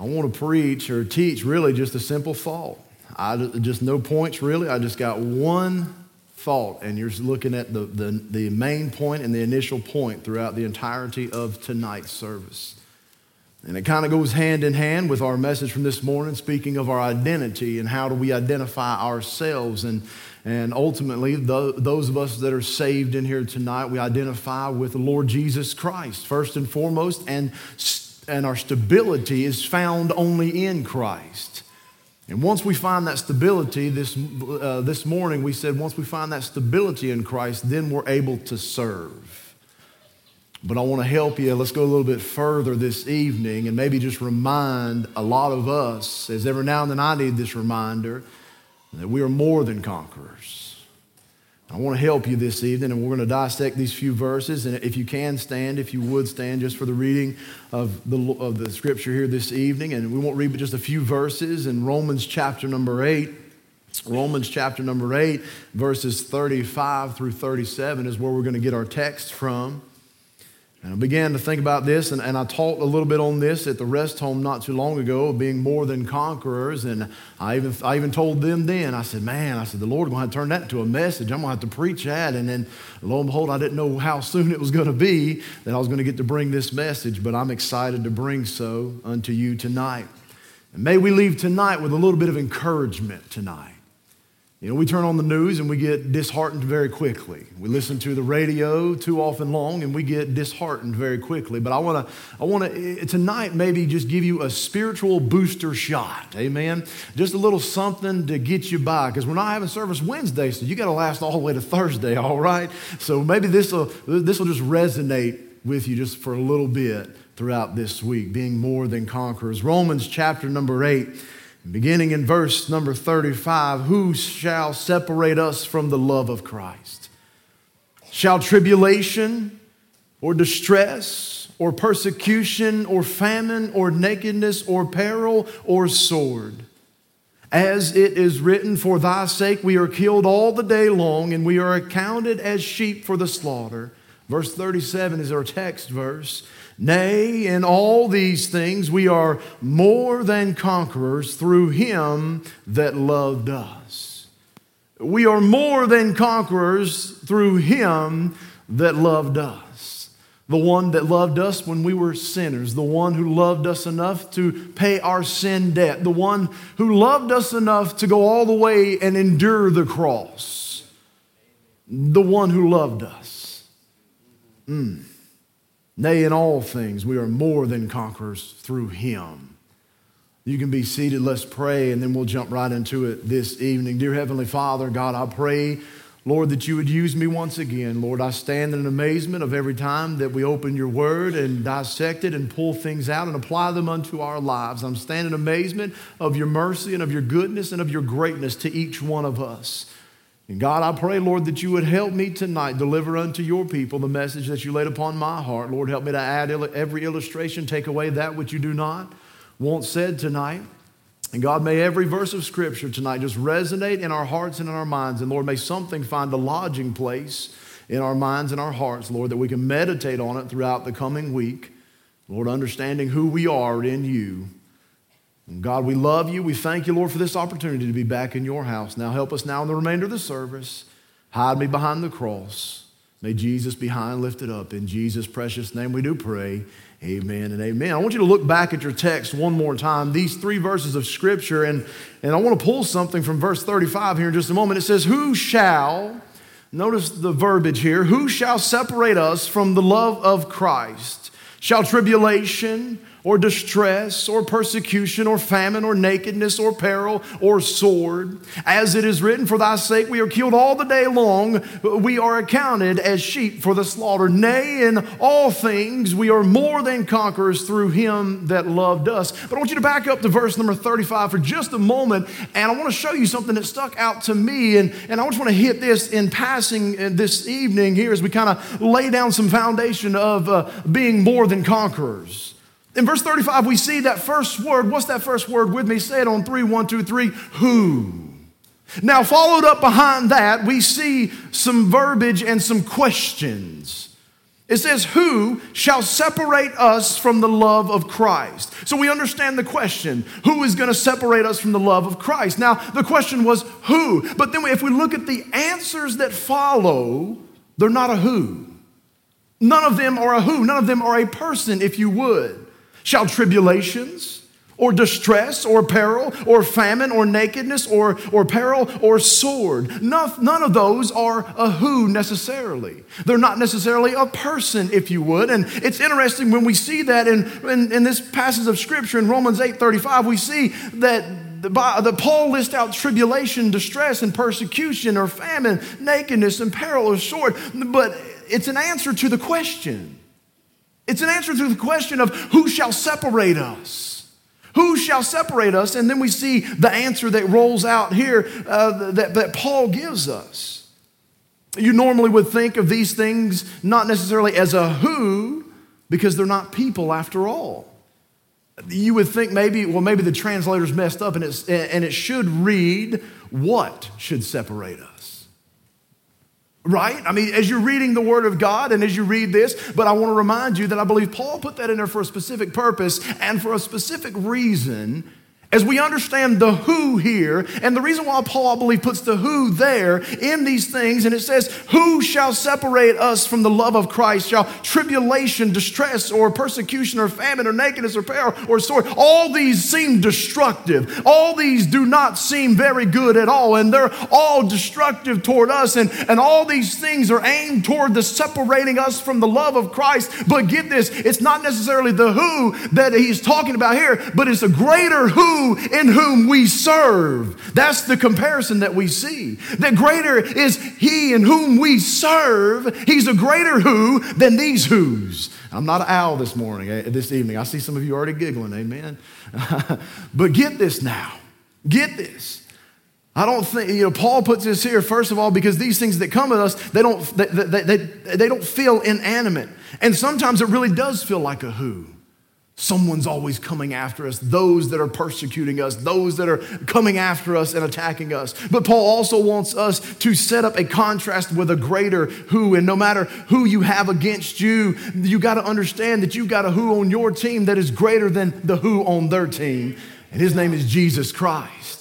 I want to preach or teach really just a simple thought. I just no points really. I just got one thought, and you're looking at the, the, the main point and the initial point throughout the entirety of tonight's service. And it kind of goes hand in hand with our message from this morning, speaking of our identity and how do we identify ourselves. And, and ultimately, the, those of us that are saved in here tonight, we identify with the Lord Jesus Christ, first and foremost, and, and our stability is found only in Christ. And once we find that stability, this, uh, this morning we said, once we find that stability in Christ, then we're able to serve. But I want to help you. Let's go a little bit further this evening and maybe just remind a lot of us, as every now and then I need this reminder, that we are more than conquerors. I want to help you this evening, and we're going to dissect these few verses. And if you can stand, if you would stand just for the reading of the, of the scripture here this evening. And we won't read but just a few verses in Romans chapter number 8. Romans chapter number 8, verses 35 through 37 is where we're going to get our text from. And I began to think about this, and, and I talked a little bit on this at the rest home not too long ago, of being more than conquerors. And I even, I even told them then, I said, Man, I said, the Lord going to turn that into a message. I'm going to have to preach that. And then lo and behold, I didn't know how soon it was going to be that I was going to get to bring this message, but I'm excited to bring so unto you tonight. And may we leave tonight with a little bit of encouragement tonight. You know, we turn on the news and we get disheartened very quickly. We listen to the radio too often long and we get disheartened very quickly. But I want to, I want to eh, tonight maybe just give you a spiritual booster shot. Amen. Just a little something to get you by because we're not having service Wednesday, so you got to last all the way to Thursday. All right. So maybe this will this will just resonate with you just for a little bit throughout this week. Being more than conquerors. Romans chapter number eight. Beginning in verse number 35, who shall separate us from the love of Christ? Shall tribulation or distress or persecution or famine or nakedness or peril or sword? As it is written, For thy sake we are killed all the day long, and we are accounted as sheep for the slaughter. Verse 37 is our text verse. Nay, in all these things we are more than conquerors through him that loved us. We are more than conquerors through him that loved us. The one that loved us when we were sinners, the one who loved us enough to pay our sin debt, the one who loved us enough to go all the way and endure the cross, the one who loved us. Mm. Nay, in all things, we are more than conquerors through him. You can be seated. Let's pray, and then we'll jump right into it this evening. Dear Heavenly Father, God, I pray, Lord, that you would use me once again. Lord, I stand in amazement of every time that we open your word and dissect it and pull things out and apply them unto our lives. I'm standing in amazement of your mercy and of your goodness and of your greatness to each one of us. And God, I pray, Lord, that you would help me tonight deliver unto your people the message that you laid upon my heart. Lord, help me to add every illustration, take away that which you do not want said tonight. And God, may every verse of Scripture tonight just resonate in our hearts and in our minds. And Lord, may something find a lodging place in our minds and our hearts, Lord, that we can meditate on it throughout the coming week. Lord, understanding who we are in you God, we love you. We thank you, Lord, for this opportunity to be back in your house. Now help us now in the remainder of the service. Hide me behind the cross. May Jesus be high and lifted up. In Jesus' precious name we do pray. Amen and amen. I want you to look back at your text one more time, these three verses of Scripture, and, and I want to pull something from verse 35 here in just a moment. It says, Who shall, notice the verbiage here, who shall separate us from the love of Christ? Shall tribulation, or distress or persecution or famine or nakedness or peril or sword. As it is written, For thy sake we are killed all the day long, we are accounted as sheep for the slaughter. Nay, in all things we are more than conquerors through him that loved us. But I want you to back up to verse number 35 for just a moment, and I want to show you something that stuck out to me. And, and I just want to hit this in passing uh, this evening here as we kind of lay down some foundation of uh, being more than conquerors. In verse 35, we see that first word. What's that first word with me? Say it on three, one, two, three. Who? Now, followed up behind that, we see some verbiage and some questions. It says, Who shall separate us from the love of Christ? So we understand the question who is going to separate us from the love of Christ? Now, the question was who? But then if we look at the answers that follow, they're not a who. None of them are a who. None of them are a person, if you would. Shall tribulations, or distress or peril or famine or nakedness or, or peril or sword. None, none of those are a who necessarily. They're not necessarily a person, if you would. And it's interesting when we see that in, in, in this passage of scripture in Romans 8 35, we see that the, the, Paul lists out tribulation, distress, and persecution, or famine, nakedness, and peril, or sword. But it's an answer to the question. It's an answer to the question of who shall separate us. Who shall separate us? And then we see the answer that rolls out here uh, that, that Paul gives us. You normally would think of these things not necessarily as a who, because they're not people after all. You would think maybe, well, maybe the translator's messed up and, it's, and it should read, what should separate us? Right? I mean, as you're reading the Word of God and as you read this, but I want to remind you that I believe Paul put that in there for a specific purpose and for a specific reason as we understand the who here, and the reason why Paul, I believe, puts the who there in these things, and it says, Who shall separate us from the love of Christ? Shall tribulation, distress, or persecution, or famine, or nakedness, or peril, or sword? All these seem destructive. All these do not seem very good at all, and they're all destructive toward us, and, and all these things are aimed toward the separating us from the love of Christ. But get this, it's not necessarily the who that he's talking about here, but it's a greater who in whom we serve. That's the comparison that we see. That greater is he in whom we serve. He's a greater who than these who's. I'm not an owl this morning, eh, this evening. I see some of you already giggling, amen. but get this now. Get this. I don't think, you know, Paul puts this here, first of all, because these things that come at us, they don't, they, they, they, they don't feel inanimate. And sometimes it really does feel like a who. Someone's always coming after us, those that are persecuting us, those that are coming after us and attacking us. But Paul also wants us to set up a contrast with a greater who. And no matter who you have against you, you got to understand that you got a who on your team that is greater than the who on their team. And his name is Jesus Christ.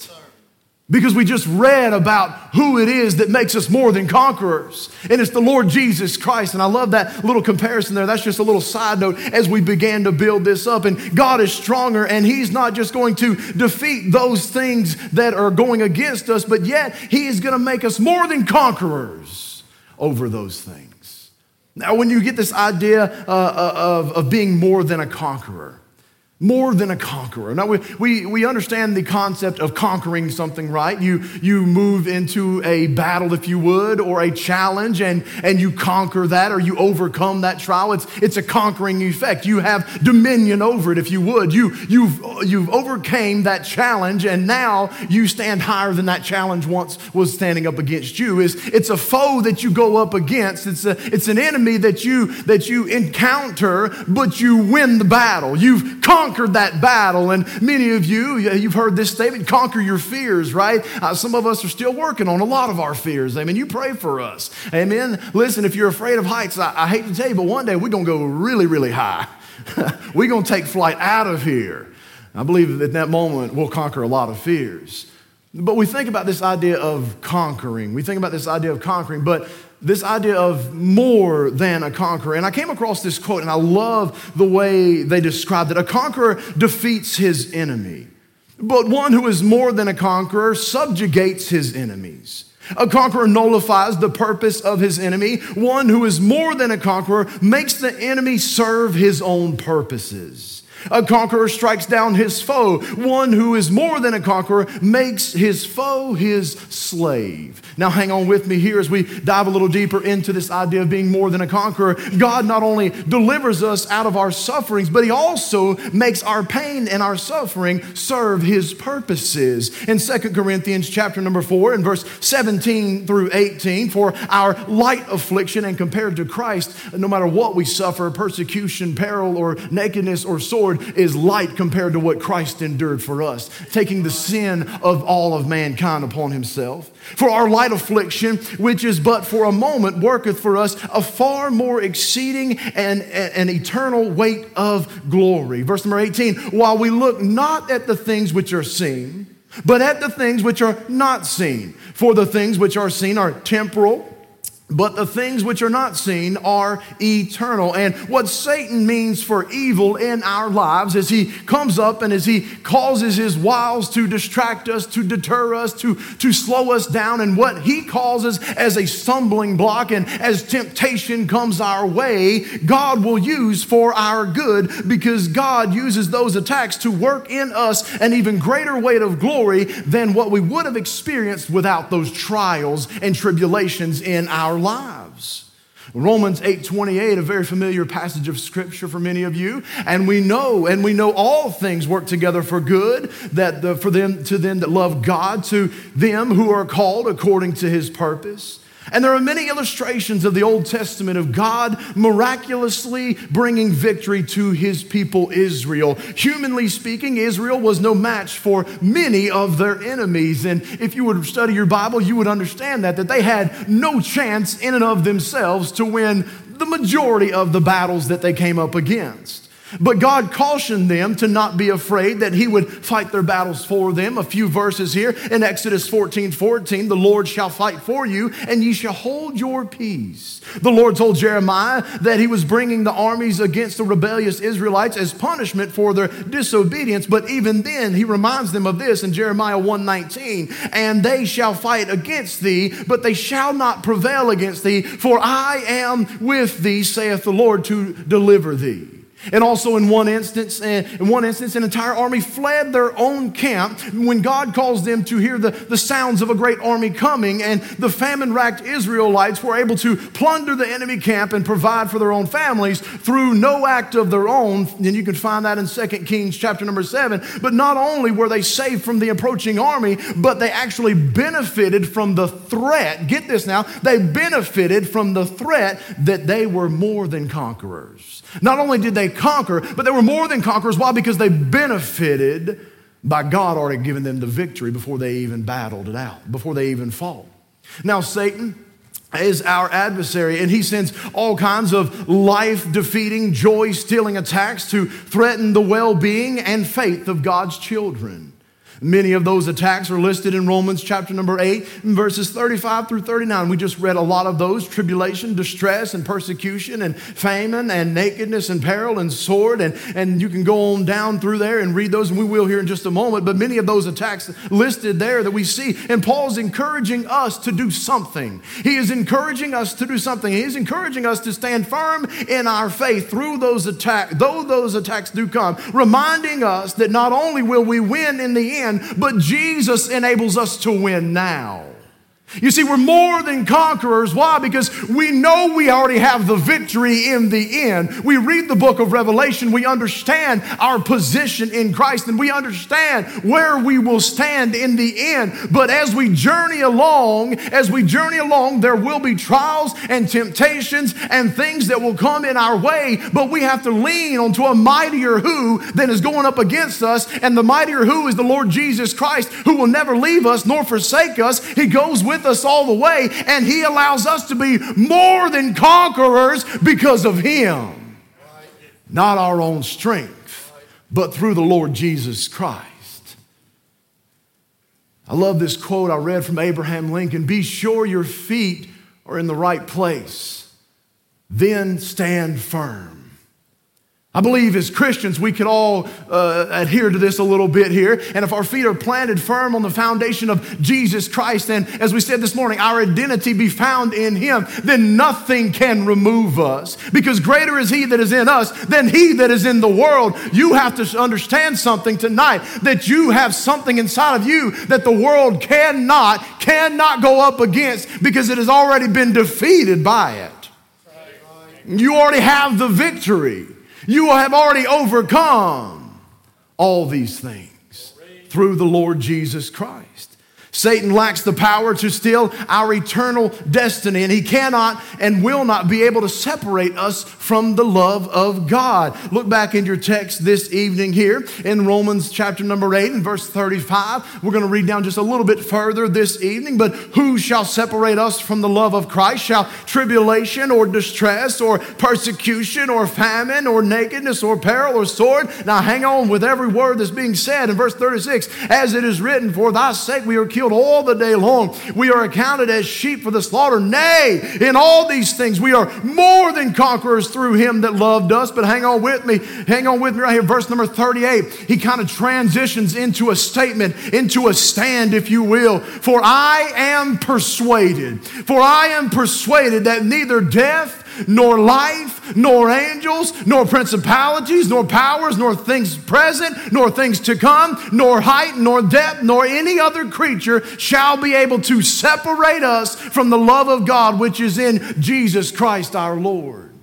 Because we just read about who it is that makes us more than conquerors. And it's the Lord Jesus Christ. And I love that little comparison there. That's just a little side note as we began to build this up. And God is stronger, and He's not just going to defeat those things that are going against us, but yet He is going to make us more than conquerors over those things. Now, when you get this idea uh, uh of, of being more than a conqueror, more than a conqueror. Now, we, we, we understand the concept of conquering something, right? You, you move into a battle, if you would, or a challenge, and, and you conquer that or you overcome that trial. It's, it's a conquering effect. You have dominion over it, if you would. You, you've, you've overcame that challenge, and now you stand higher than that challenge once was standing up against you. It's, it's a foe that you go up against. It's, a, it's an enemy that you, that you encounter, but you win the battle. You've conquered conquered that battle. And many of you, you've heard this statement conquer your fears, right? Uh, some of us are still working on a lot of our fears. Amen. you pray for us. Amen. Listen, if you're afraid of heights, I, I hate to tell you, but one day we're going to go really, really high. we're going to take flight out of here. I believe that at that moment we'll conquer a lot of fears. But we think about this idea of conquering. We think about this idea of conquering, but this idea of more than a conqueror. And I came across this quote, and I love the way they described it. A conqueror defeats his enemy, but one who is more than a conqueror subjugates his enemies. A conqueror nullifies the purpose of his enemy. One who is more than a conqueror makes the enemy serve his own purposes. A conqueror strikes down his foe. One who is more than a conqueror makes his foe his slave. Now, hang on with me here as we dive a little deeper into this idea of being more than a conqueror. God not only delivers us out of our sufferings, but he also makes our pain and our suffering serve his purposes. In 2 Corinthians chapter number 4 and verse 17, 17 through 18, for our light affliction and compared to Christ, no matter what we suffer, persecution, peril, or nakedness or sword, is light compared to what Christ endured for us, taking the sin of all of mankind upon himself. For our light affliction, which is but for a moment, worketh for us a far more exceeding and, and, eternal weight of glory. Verse number 18, while we look not at the things which are seen, but at the things which are not seen. For the things which are seen are temporal but the things which are not seen are eternal. And what Satan means for evil in our lives as he comes up and as he causes his wiles to distract us, to deter us, to, to slow us down, and what he causes as a stumbling block and as temptation comes our way, God will use for our good because God uses those attacks to work in us an even greater weight of glory than what we would have experienced without those trials and tribulations in our lives. Romans 8:28 a very familiar passage of scripture for many of you and we know and we know all things work together for good that the, for them to them that love God to them who are called according to his purpose. And there are many illustrations of the Old Testament of God miraculously bringing victory to his people Israel. Humanly speaking, Israel was no match for many of their enemies. And if you would study your Bible, you would understand that, that they had no chance in and of themselves to win the majority of the battles that they came up against. But God cautioned them to not be afraid that He would fight their battles for them. A few verses here in Exodus 14 14, the Lord shall fight for you, and ye shall hold your peace. The Lord told Jeremiah that He was bringing the armies against the rebellious Israelites as punishment for their disobedience. But even then, He reminds them of this in Jeremiah 1 19, and they shall fight against thee, but they shall not prevail against thee, for I am with thee, saith the Lord, to deliver thee. And also in one instance, in one instance, an entire army fled their own camp when God caused them to hear the, the sounds of a great army coming, and the famine-racked Israelites were able to plunder the enemy camp and provide for their own families through no act of their own. And you can find that in 2 Kings chapter number 7. But not only were they saved from the approaching army, but they actually benefited from the threat. Get this now, they benefited from the threat that they were more than conquerors. Not only did they conquer, but they were more than conquerors. Why? Because they benefited by God already giving them the victory before they even battled it out, before they even fought. Now, Satan is our adversary, and he sends all kinds of life defeating, joy stealing attacks to threaten the well being and faith of God's children. Many of those attacks are listed in Romans chapter number 8, verses 35 through 39. We just read a lot of those tribulation, distress, and persecution, and famine, and nakedness, and peril, and sword. And, and you can go on down through there and read those, and we will here in just a moment. But many of those attacks listed there that we see. And Paul's encouraging us to do something. He is encouraging us to do something. He is encouraging us to stand firm in our faith through those attacks, though those attacks do come, reminding us that not only will we win in the end, but Jesus enables us to win now. You see, we're more than conquerors. Why? Because we know we already have the victory in the end. We read the book of Revelation, we understand our position in Christ, and we understand where we will stand in the end. But as we journey along, as we journey along, there will be trials and temptations and things that will come in our way, but we have to lean onto a mightier who than is going up against us. And the mightier who is the Lord Jesus Christ, who will never leave us nor forsake us. He goes with with us all the way, and He allows us to be more than conquerors because of Him. Not our own strength, but through the Lord Jesus Christ. I love this quote I read from Abraham Lincoln Be sure your feet are in the right place, then stand firm. I believe as Christians, we could all uh, adhere to this a little bit here. And if our feet are planted firm on the foundation of Jesus Christ, and as we said this morning, our identity be found in Him, then nothing can remove us. Because greater is He that is in us than He that is in the world. You have to understand something tonight that you have something inside of you that the world cannot, cannot go up against because it has already been defeated by it. You already have the victory. You have already overcome all these things through the Lord Jesus Christ. Satan lacks the power to steal our eternal destiny, and he cannot and will not be able to separate us from the love of God. Look back in your text this evening here in Romans chapter number 8 and verse 35. We're going to read down just a little bit further this evening. But who shall separate us from the love of Christ? Shall tribulation or distress or persecution or famine or nakedness or peril or sword? Now hang on with every word that's being said in verse 36. As it is written, For thy sake we are killed killed all the day long. We are accounted as sheep for the slaughter. Nay, in all these things, we are more than conquerors through him that loved us. But hang on with me. Hang on with me right here. Verse number 38. He kind of transitions into a statement, into a stand, if you will. For I am persuaded, for I am persuaded that neither death, nor life, nor angels, nor principalities, nor powers, nor things present, nor things to come, nor height, nor depth, nor any other creature shall be able to separate us from the love of God which is in Jesus Christ our Lord.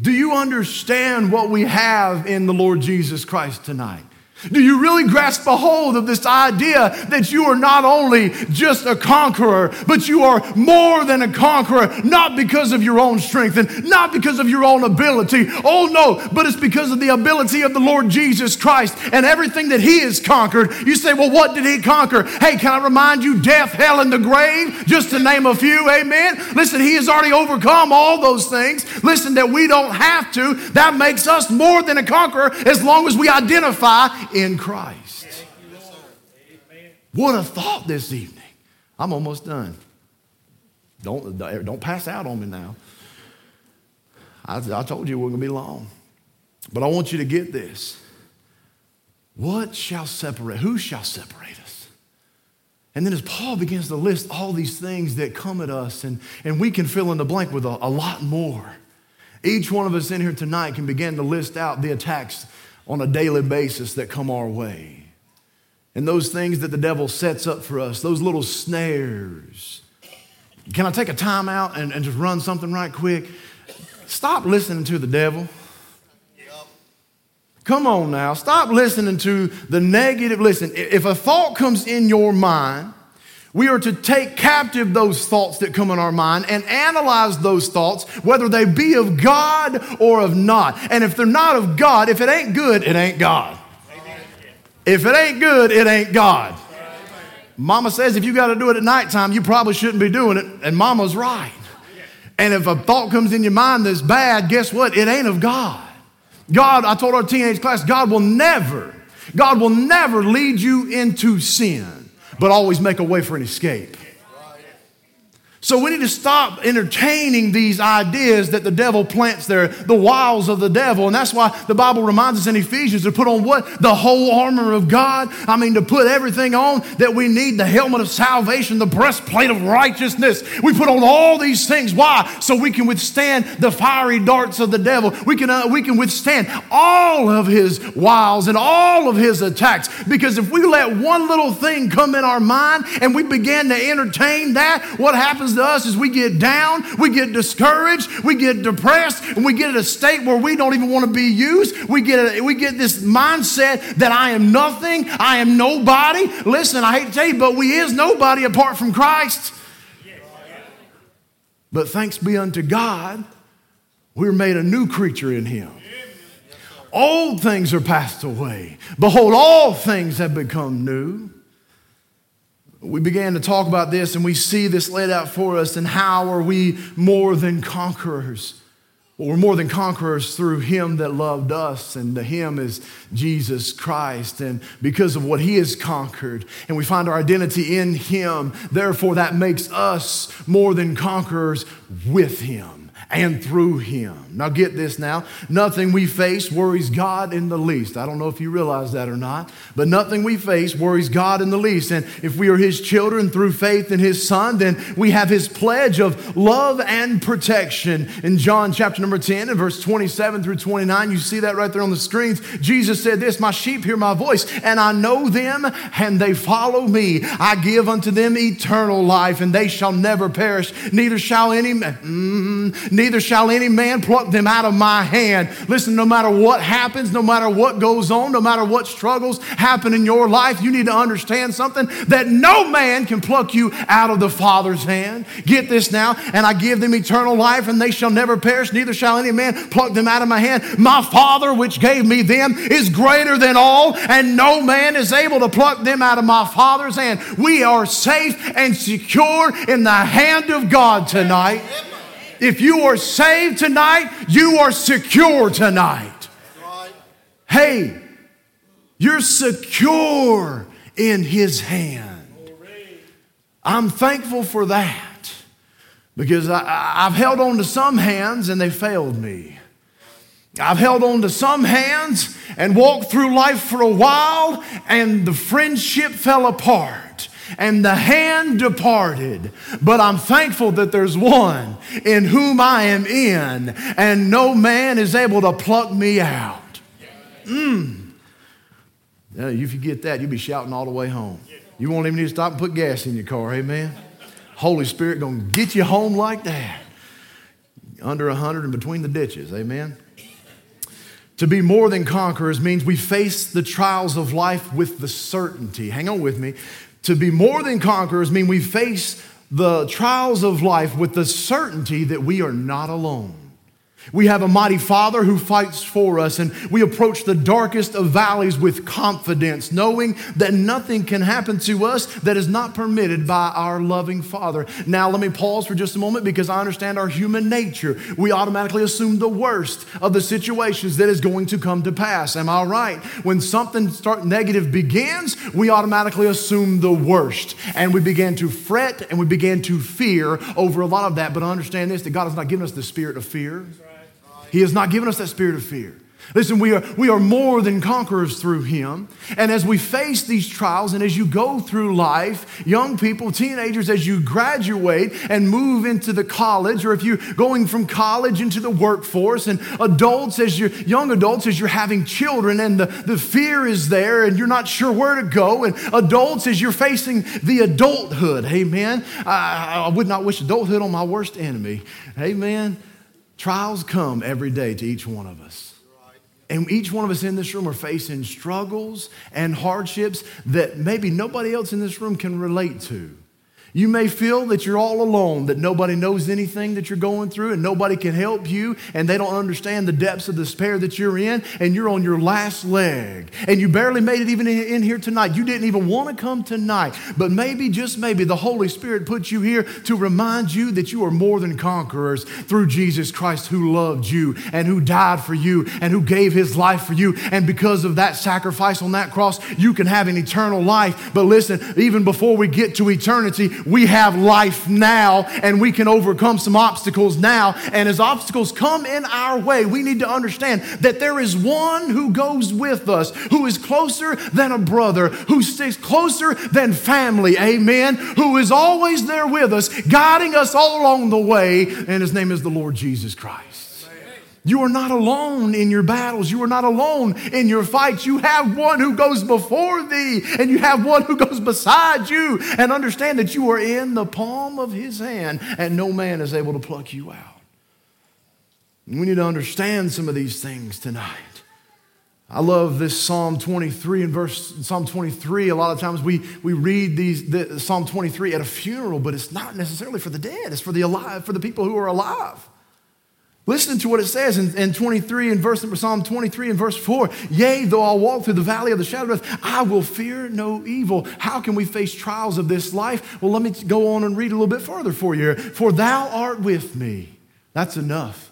Do you understand what we have in the Lord Jesus Christ tonight? Do you really grasp a hold of this idea that you are not only just a conqueror, but you are more than a conqueror, not because of your own strength and not because of your own ability? Oh no, but it's because of the ability of the Lord Jesus Christ and everything that He has conquered. You say, well, what did He conquer? Hey, can I remind you, death, hell, and the grave, just to name a few, amen? Listen, He has already overcome all those things. Listen, that we don't have to. That makes us more than a conqueror as long as we identify in Christ. What a thought this evening. I'm almost done. Don't, don't pass out on me now. I, I told you it wasn't going to be long. But I want you to get this. What shall separate? Who shall separate us? And then as Paul begins to list all these things that come at us, and, and we can fill in the blank with a, a lot more. Each one of us in here tonight can begin to list out the attacks on a daily basis that come our way. And those things that the devil sets up for us, those little snares. Can I take a time out and, and just run something right quick? Stop listening to the devil. Come on now. Stop listening to the negative. Listen, if a thought comes in your mind, we are to take captive those thoughts that come in our mind and analyze those thoughts, whether they be of God or of not. And if they're not of God, if it ain't good, it ain't God. If it ain't good, it ain't God. Mama says if you got to do it at nighttime, you probably shouldn't be doing it, and mama's right. And if a thought comes in your mind that's bad, guess what? It ain't of God. God, I told our teenage class, God will never, God will never lead you into sin but always make a way for an escape. So we need to stop entertaining these ideas that the devil plants there, the wiles of the devil. And that's why the Bible reminds us in Ephesians to put on what? The whole armor of God. I mean, to put everything on that we need the helmet of salvation, the breastplate of righteousness. We put on all these things. Why? So we can withstand the fiery darts of the devil. We can, uh, we can withstand all of his wiles and all of his attacks. Because if we let one little thing come in our mind and we begin to entertain that, what happens? Happens to us is we get down, we get discouraged, we get depressed, and we get at a state where we don't even want to be used. We get, a, we get this mindset that I am nothing, I am nobody. Listen, I hate to tell you, but we is nobody apart from Christ. But thanks be unto God, we're made a new creature in Him. Old things are passed away. Behold, all things have become new we began to talk about this and we see this laid out for us and how are we more than conquerors? Well, we're more than conquerors through him that loved us and the him is jesus christ. And because of what he has conquered and we find our identity in him therefore that makes us more than conquerors with him and through him. Now, get this now. Nothing we face worries God in the least. I don't know if you realize that or not, but nothing we face worries God in the least. And if we are his children through faith in his son, then we have his pledge of love and protection. In John chapter number 10 and verse 27 through 29, you see that right there on the screens. Jesus said this My sheep hear my voice, and I know them, and they follow me. I give unto them eternal life, and they shall never perish, neither shall any. Mm, neither shall any man pluck them out of my hand. Listen, no matter what happens, no matter what goes on, no matter what struggles happen in your life, you need to understand something that no man can pluck you out of the Father's hand. Get this now, and I give them eternal life, and they shall never perish, neither shall any man pluck them out of my hand. My Father, which gave me them, is greater than all, and no man is able to pluck them out of my Father's hand. We are safe and secure in the hand of God tonight. If you are saved tonight, you are secure tonight. Hey, you're secure in His hand. I'm thankful for that because I, have held on to some hands and they failed me. I've held on to some hands and walked through life for a while and the friendship fell apart and the hand departed. But I'm thankful that there's one in whom I am in and no man is able to pluck me out. Mm. Yeah, if you get that, you'll be shouting all the way home. You won't even need to stop and put gas in your car, amen? Holy Spirit gonna get you home like that. Under a hundred and between the ditches, amen? To be more than conquerors means we face the trials of life with the certainty. Hang on with me. To be more than conquerors mean we face the trials of life with the certainty that we are not alone. We have a mighty Father who fights for us, and we approach the darkest of valleys with confidence, knowing that nothing can happen to us that is not permitted by our loving Father. Now, let me pause for just a moment because I understand our human nature. We automatically assume the worst of the situations that is going to come to pass. Am I right? When something start negative begins, we automatically assume the worst, and we begin to fret and we begin to fear over a lot of that. But understand this: that God has not given us the spirit of fear. He has not given us that spirit of fear. Listen, we are, we are more than conquerors through Him. And as we face these trials and as you go through life, young people, teenagers, as you graduate and move into the college, or if you're going from college into the workforce, and adults, as you're young adults, as you're having children, and the, the fear is there and you're not sure where to go, and adults, as you're facing the adulthood, amen. I, I would not wish adulthood on my worst enemy, amen. Trials come every day to each one of us. And each one of us in this room are facing struggles and hardships that maybe nobody else in this room can relate to. You may feel that you're all alone, that nobody knows anything that you're going through, and nobody can help you, and they don't understand the depths of despair that you're in, and you're on your last leg, and you barely made it even in here tonight. You didn't even want to come tonight, but maybe, just maybe, the Holy Spirit put you here to remind you that you are more than conquerors through Jesus Christ who loved you, and who died for you, and who gave his life for you. And because of that sacrifice on that cross, you can have an eternal life. But listen, even before we get to eternity, we have life now and we can overcome some obstacles now. And as obstacles come in our way, we need to understand that there is one who goes with us, who is closer than a brother, who sticks closer than family, amen, who is always there with us, guiding us all along the way. And his name is the Lord Jesus Christ. You are not alone in your battles. You are not alone in your fights. You have one who goes before thee, and you have one who goes beside you. And understand that you are in the palm of his hand, and no man is able to pluck you out. We need to understand some of these things tonight. I love this Psalm 23 and verse Psalm 23. A lot of times we, we read these the, Psalm 23 at a funeral, but it's not necessarily for the dead. It's for the alive, for the people who are alive. Listen to what it says in, in 23 and verse Psalm 23 and verse 4. Yea, though I walk through the valley of the shadow of death, I will fear no evil. How can we face trials of this life? Well, let me go on and read a little bit further for you. For thou art with me. That's enough.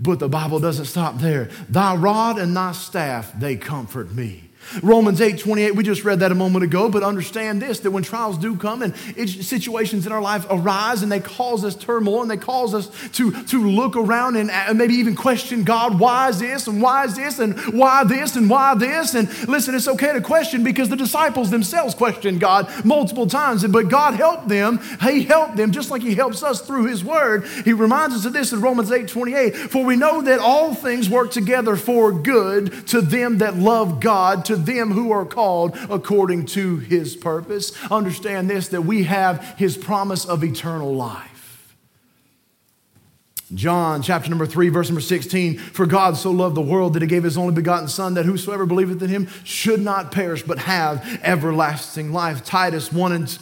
But the Bible doesn't stop there. Thy rod and thy staff, they comfort me. Romans 8 28, we just read that a moment ago, but understand this that when trials do come and situations in our life arise and they cause us turmoil and they cause us to, to look around and maybe even question God, why is this and why is this and why this and why this? And listen, it's okay to question because the disciples themselves questioned God multiple times, but God helped them. He helped them just like He helps us through His Word. He reminds us of this in Romans 8 28, for we know that all things work together for good to them that love God, to them who are called according to his purpose. Understand this that we have his promise of eternal life. John chapter number 3, verse number 16 For God so loved the world that he gave his only begotten Son, that whosoever believeth in him should not perish, but have everlasting life. Titus 1 and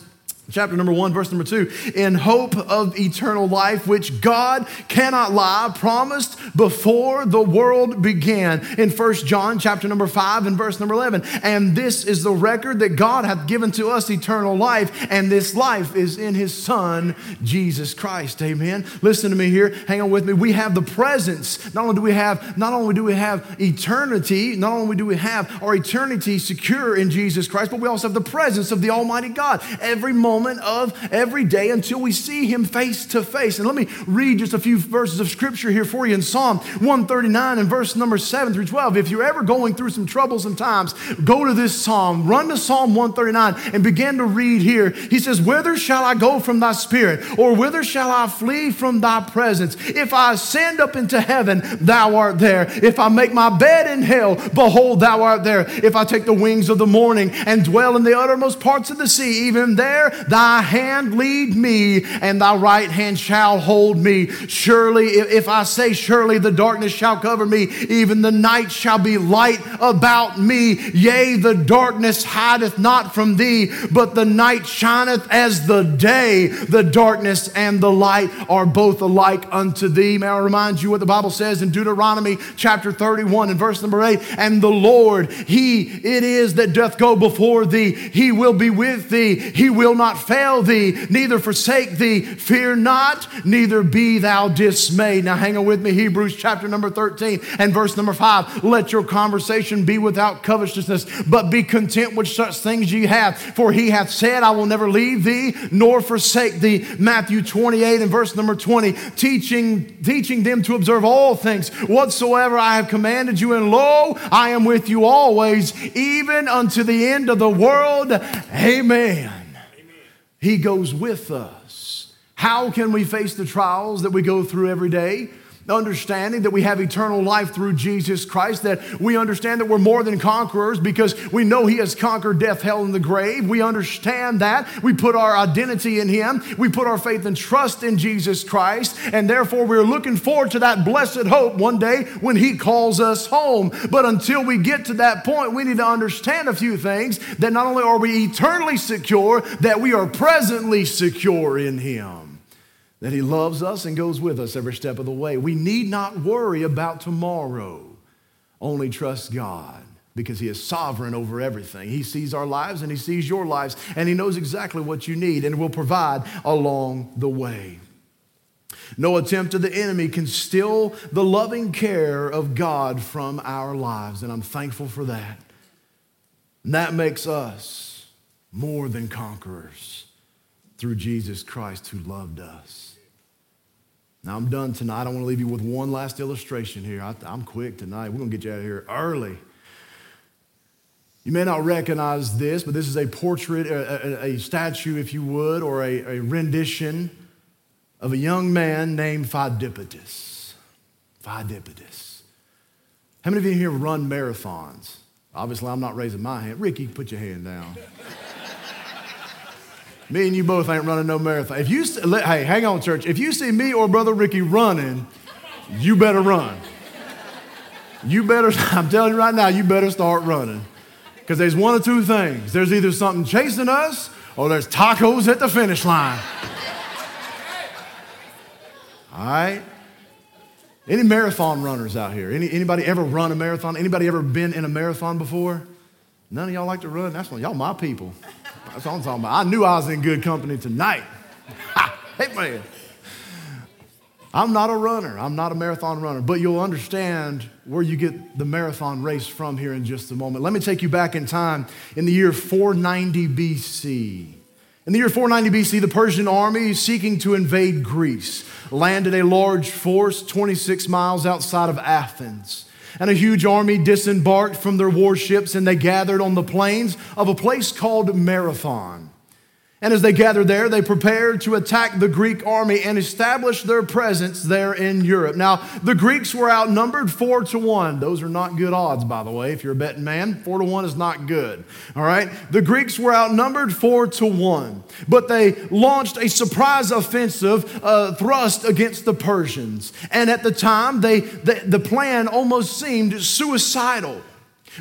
chapter number one, verse number two, in hope of eternal life, which God cannot lie, promised before the world began. In First John chapter number five and verse number 11. And this is the record that God hath given to us eternal life, and this life is in his Son, Jesus Christ. Amen. Listen to me here. Hang on with me. We have the presence. Not only do we have, not only do we have eternity, not only do we have our eternity secure in Jesus Christ, but we also have the presence of the Almighty God. Every moment moment of every day until we see him face to face. And let me read just a few verses of scripture here for you in Psalm 139 and verse number 7 through 12. If you're ever going through some troublesome times, go to this psalm, run to Psalm 139 and begin to read here. He says, Whither shall I go from thy spirit? Or whither shall I flee from thy presence? If I ascend up into heaven, thou art there. If I make my bed in hell, behold, thou art there. If I take the wings of the morning and dwell in the uttermost parts of the sea, even there Thy hand lead me, and thy right hand shall hold me. Surely, if I say, Surely the darkness shall cover me, even the night shall be light about me. Yea, the darkness hideth not from thee, but the night shineth as the day. The darkness and the light are both alike unto thee. May I remind you what the Bible says in Deuteronomy chapter 31 and verse number 8 And the Lord, He it is that doth go before thee, He will be with thee, He will not not fail thee, neither forsake thee. Fear not, neither be thou dismayed. Now, hang on with me, Hebrews chapter number 13 and verse number 5. Let your conversation be without covetousness, but be content with such things ye have. For he hath said, I will never leave thee nor forsake thee. Matthew 28 and verse number 20, teaching, teaching them to observe all things whatsoever I have commanded you. And lo, I am with you always, even unto the end of the world. Amen. He goes with us. How can we face the trials that we go through every day? Understanding that we have eternal life through Jesus Christ, that we understand that we're more than conquerors because we know He has conquered death, hell, and the grave. We understand that. We put our identity in Him. We put our faith and trust in Jesus Christ. And therefore, we're looking forward to that blessed hope one day when He calls us home. But until we get to that point, we need to understand a few things that not only are we eternally secure, that we are presently secure in Him that He loves us and goes with us every step of the way. We need not worry about tomorrow, only trust God because He is sovereign over everything. He sees our lives and He sees your lives, and He knows exactly what you need and will provide along the way. No attempt of the enemy can steal the loving care of God from our lives, and I'm thankful for that. And that makes us more than conquerors through Jesus Christ who loved us. Now I'm done tonight. I want to leave you with one last illustration here. I, am quick tonight. We're going to get you out of here early. You may not recognize this, but this is a portrait, a, a, a statue, if you would, or a, a, rendition of a young man named Pheidippides. Pheidippides. How many of you here run marathons? Obviously, I'm not raising my hand. Ricky, put your hand down. Me and you both ain't running no marathon. If you, hey, hang on, church. If you see me or Brother Ricky running, you better run. You better, I'm telling you right now, you better start running. Because there's one of two things there's either something chasing us or there's tacos at the finish line. All right? Any marathon runners out here? Any, anybody ever run a marathon? Anybody ever been in a marathon before? None of y'all like to run? That's one. Y'all my people. That's what I'm talking about. I knew I was in good company tonight. hey, man. I'm not a runner. I'm not a marathon runner, but you'll understand where you get the marathon race from here in just a moment. Let me take you back in time in the year 490 BC. In the year 490 BC, the Persian army, seeking to invade Greece, landed a large force 26 miles outside of Athens and a huge army disembarked from their warships and they gathered on the plains of a place called Marathon. And as they gathered there, they prepared to attack the Greek army and establish their presence there in Europe. Now, the Greeks were outnumbered four to one. Those are not good odds, by the way. If you're a betting man, four to one is not good. All right? The Greeks were outnumbered four to one, but they launched a surprise offensive uh, thrust against the Persians. And at the time, they, the, the plan almost seemed suicidal.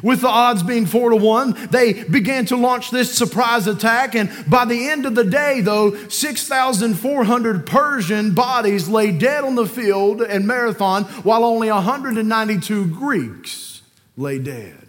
With the odds being four to one, they began to launch this surprise attack. And by the end of the day, though, 6,400 Persian bodies lay dead on the field and marathon, while only 192 Greeks lay dead.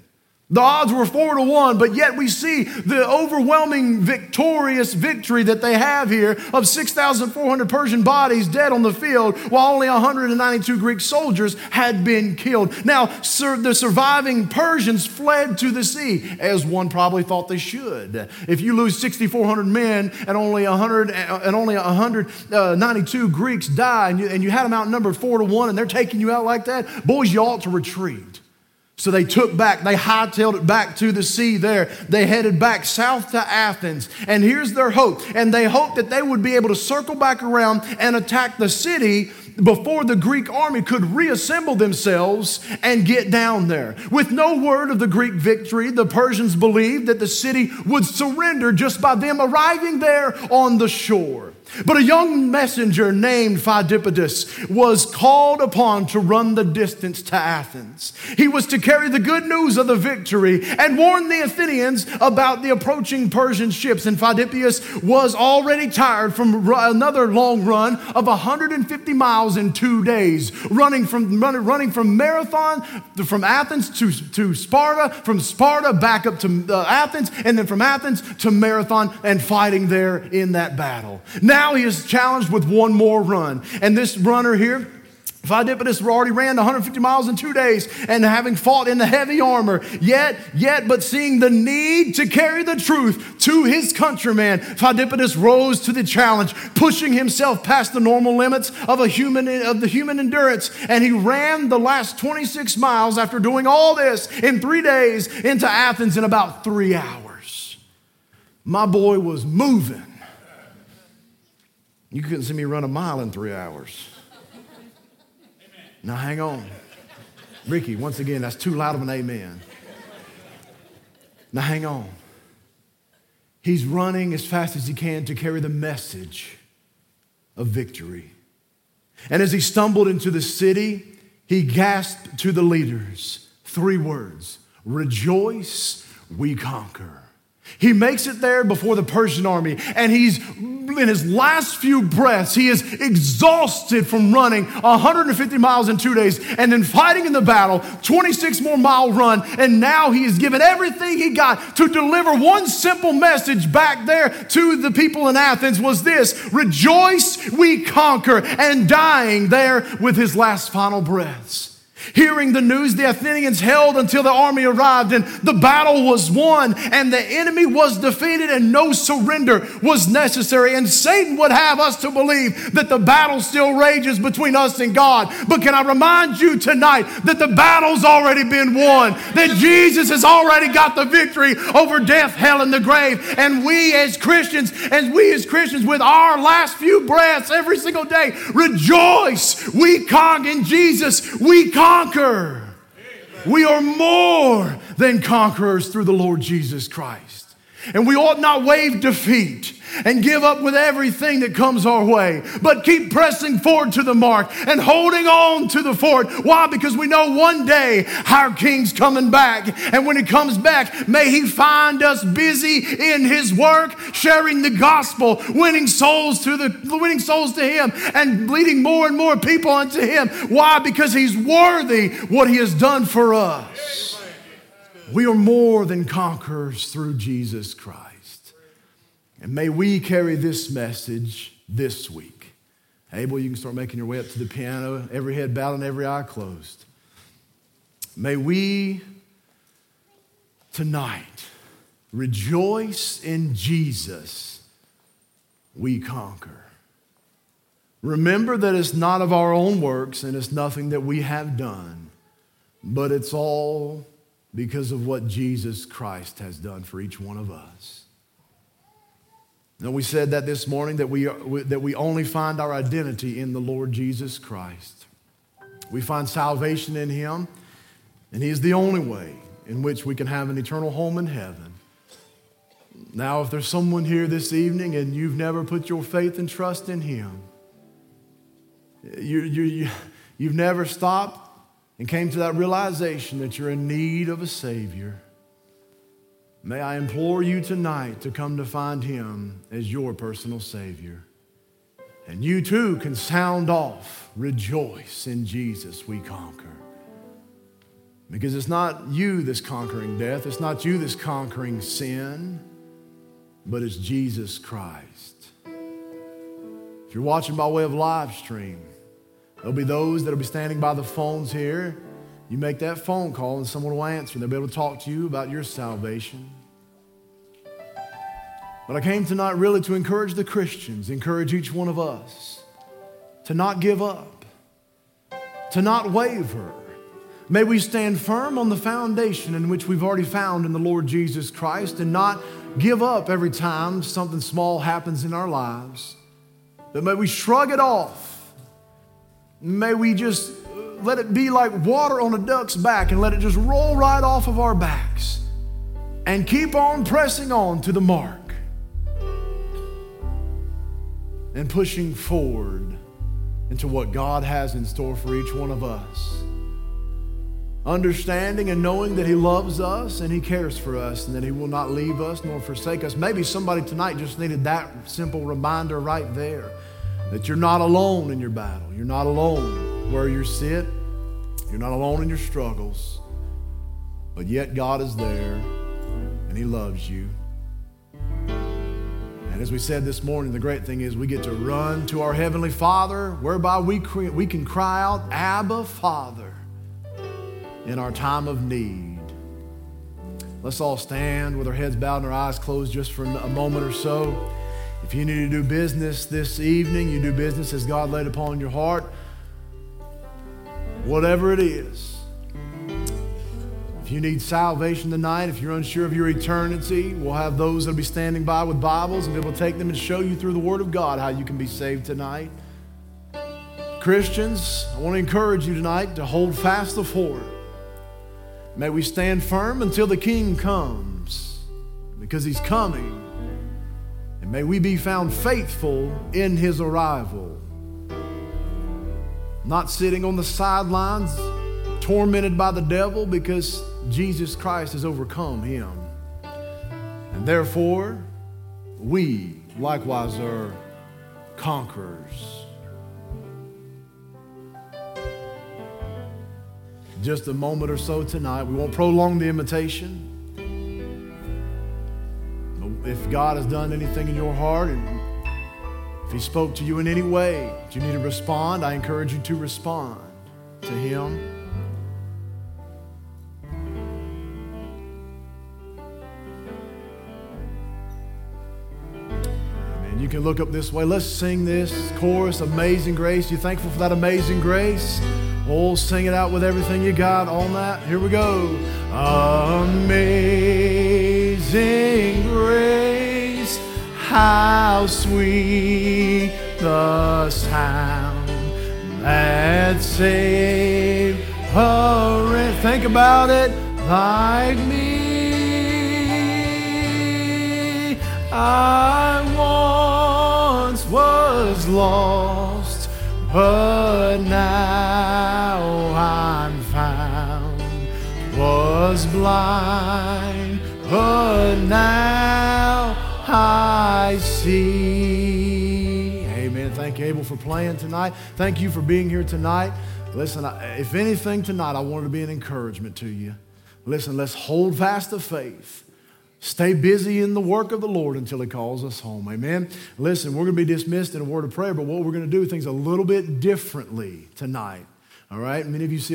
The odds were four to one, but yet we see the overwhelming victorious victory that they have here of 6,400 Persian bodies dead on the field, while only 192 Greek soldiers had been killed. Now, sir, the surviving Persians fled to the sea, as one probably thought they should. If you lose 6,400 men and only 100 and only 192 uh, Greeks die, and you, and you had them outnumbered four to one, and they're taking you out like that, boys, you ought to retreat. So they took back, they hightailed it back to the sea there. They headed back south to Athens. And here's their hope. And they hoped that they would be able to circle back around and attack the city before the Greek army could reassemble themselves and get down there. With no word of the Greek victory, the Persians believed that the city would surrender just by them arriving there on the shore. But a young messenger named Phidippides was called upon to run the distance to Athens. He was to carry the good news of the victory and warn the Athenians about the approaching Persian ships. And Phidippides was already tired from another long run of 150 miles in two days, running from, running from Marathon, from Athens to, to Sparta, from Sparta back up to uh, Athens, and then from Athens to Marathon and fighting there in that battle. Now now he is challenged with one more run. And this runner here, Phidippides already ran 150 miles in two days and having fought in the heavy armor, yet, yet, but seeing the need to carry the truth to his countrymen, Phidippides rose to the challenge, pushing himself past the normal limits of a human of the human endurance, and he ran the last 26 miles after doing all this in three days into Athens in about three hours. My boy was moving. You couldn't see me run a mile in three hours. Now, hang on. Ricky, once again, that's too loud of an amen. Now, hang on. He's running as fast as he can to carry the message of victory. And as he stumbled into the city, he gasped to the leaders three words Rejoice, we conquer. He makes it there before the Persian army, and he's in his last few breaths. He is exhausted from running 150 miles in two days and then fighting in the battle, 26 more mile run, and now he has given everything he got to deliver one simple message back there to the people in Athens was this rejoice, we conquer, and dying there with his last final breaths. Hearing the news, the Athenians held until the army arrived and the battle was won and the enemy was defeated and no surrender was necessary. And Satan would have us to believe that the battle still rages between us and God. But can I remind you tonight that the battle's already been won, that Jesus has already got the victory over death, hell, and the grave. And we as Christians, as we as Christians, with our last few breaths every single day, rejoice. We conquer in Jesus. We conquer conquer. We are more than conquerors through the Lord Jesus Christ. And we ought not wave defeat and give up with everything that comes our way, but keep pressing forward to the mark and holding on to the fort. Why? Because we know one day our King's coming back. And when he comes back, may he find us busy in his work, sharing the gospel, winning souls to the winning souls to him and leading more and more people unto him. Why? Because he's worthy what he has done for us. We are more than conquerors through Jesus Christ. And may we carry this message this week. Abel, you can start making your way up to the piano, every head bowed and every eye closed. May we tonight rejoice in Jesus, we conquer. Remember that it's not of our own works and it's nothing that we have done, but it's all because of what Jesus Christ has done for each one of us. And we said that this morning that we, are, that we only find our identity in the Lord Jesus Christ. We find salvation in Him, and He is the only way in which we can have an eternal home in heaven. Now, if there's someone here this evening and you've never put your faith and trust in Him, you, you, you, you've never stopped and came to that realization that you're in need of a Savior, may I implore you tonight to come to find Him as your personal Savior. And you too can sound off, rejoice in Jesus we conquer. Because it's not you that's conquering death, it's not you that's conquering sin, but it's Jesus Christ. If you're watching by way of live stream, there'll be those that'll be standing by the phones here. You make that phone call and someone will answer, and they'll be able to talk to you about your salvation. But I came tonight really to encourage the Christians, encourage each one of us to not give up, to not waver. May we stand firm on the foundation in which we've already found in the Lord Jesus Christ and not give up every time something small happens in our lives. But may we shrug it off. May we just let it be like water on a duck's back and let it just roll right off of our backs and keep on pressing on to the mark and pushing forward into what God has in store for each one of us. Understanding and knowing that He loves us and He cares for us and that He will not leave us nor forsake us. Maybe somebody tonight just needed that simple reminder right there that you're not alone in your battle. You're not alone where you sit. You're not alone in your struggles. But yet God is there and He loves you. And as we said this morning, the great thing is we get to run to our Heavenly Father, whereby we, cre- we can cry out, Abba, Father, in our time of need. Let's all stand with our heads bowed and our eyes closed just for a moment or so. If you need to do business this evening, you do business as God laid upon your heart. Whatever it is, if you need salvation tonight, if you're unsure of your eternity, we'll have those that'll be standing by with Bibles and be able to take them and show you through the Word of God how you can be saved tonight. Christians, I want to encourage you tonight to hold fast the fort. May we stand firm until the King comes, because He's coming. And may we be found faithful in His arrival. Not sitting on the sidelines, tormented by the devil because Jesus Christ has overcome him. And therefore, we likewise are conquerors. Just a moment or so tonight. We won't prolong the invitation. If God has done anything in your heart and if He spoke to you in any way, if you need to respond, I encourage you to respond to Him. You can look up this way. Let's sing this chorus, Amazing Grace. You thankful for that amazing grace? Oh, sing it out with everything you got on that. Here we go. Amazing grace, how sweet the sound that saved a wretch. Think about it like me. I once was lost, but now I'm found. Was blind, but now I see. Amen. Thank you, Abel, for playing tonight. Thank you for being here tonight. Listen, if anything tonight, I wanted to be an encouragement to you. Listen, let's hold fast the faith. Stay busy in the work of the Lord until He calls us home. Amen. Listen, we're going to be dismissed in a word of prayer, but what we're going to do things a little bit differently tonight. All right. Many of you see